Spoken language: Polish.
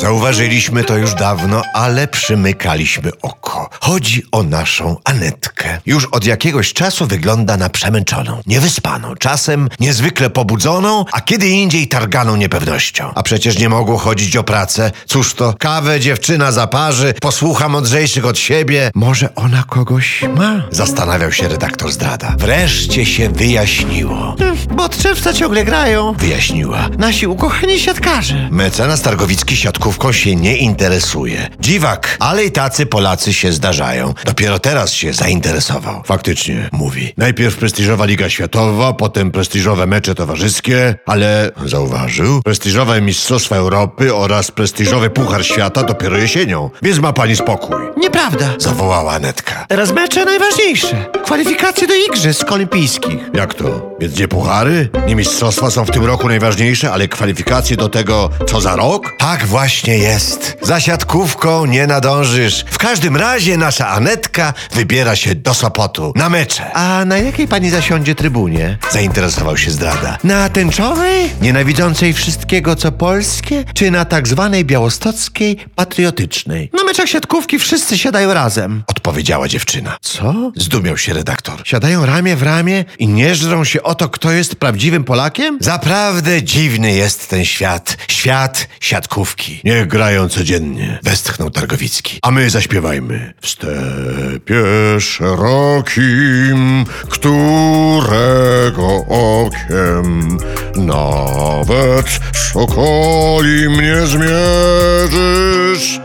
Zauważyliśmy to już dawno, ale przymykaliśmy oko. Chodzi o naszą Anetkę. Już od jakiegoś czasu wygląda na przemęczoną, niewyspaną, czasem niezwykle pobudzoną, a kiedy indziej targaną niepewnością. A przecież nie mogło chodzić o pracę. Cóż to, kawę dziewczyna zaparzy, posłucha mądrzejszych od siebie. Może ona kogoś ma? Zastanawiał się redaktor zdrada. Wreszcie się wyjaśniło. Bo od czerwca ciągle grają. Wyjaśniła. Nasi ukochani siatkarze. Mecenas Targowicki siatkówką się nie interesuje. Dziwak, ale i tacy Polacy się zdarzają. Dopiero teraz się zainteresował. Faktycznie, mówi. Najpierw prestiżowa Liga Światowa, potem prestiżowe mecze towarzyskie, ale zauważył, prestiżowe Mistrzostwa Europy oraz prestiżowy Puchar Świata dopiero jesienią. Więc ma pani spokój. Nieprawda. Zawołała Anetka. Teraz mecze najważniejsze. Kwalifikacje do Igrzysk Olimpijskich. Jak to? Więc nie puchary? Nie mistrzostwa są w tym roku najważniejsze, ale kwalifikacje do tego co za rok? Tak właśnie jest. Za siatkówką nie nadążysz. W każdym razie nasza Anetka wybiera się do Sopotu na mecze. A na jakiej pani zasiądzie trybunie? Zainteresował się zdrada. Na tęczowej? Nienawidzącej wszystkiego co polskie? Czy na tak zwanej białostockiej, patriotycznej? Na meczach siatkówki wszyscy siadają razem. Odpowiedziała dziewczyna. Co? Zdumiał się redaktor. Siadają ramię w ramię i nie żrą się o to, kto jest prawdziwym Polakiem? Zaprawdę dziwny jest ten świat. Świat siatkówki. Niech grają codziennie. Westchnął Targowicki. A my zaśpiewajmy. W stepie szerokim, którego okiem nawet sokoli mnie zmierzysz.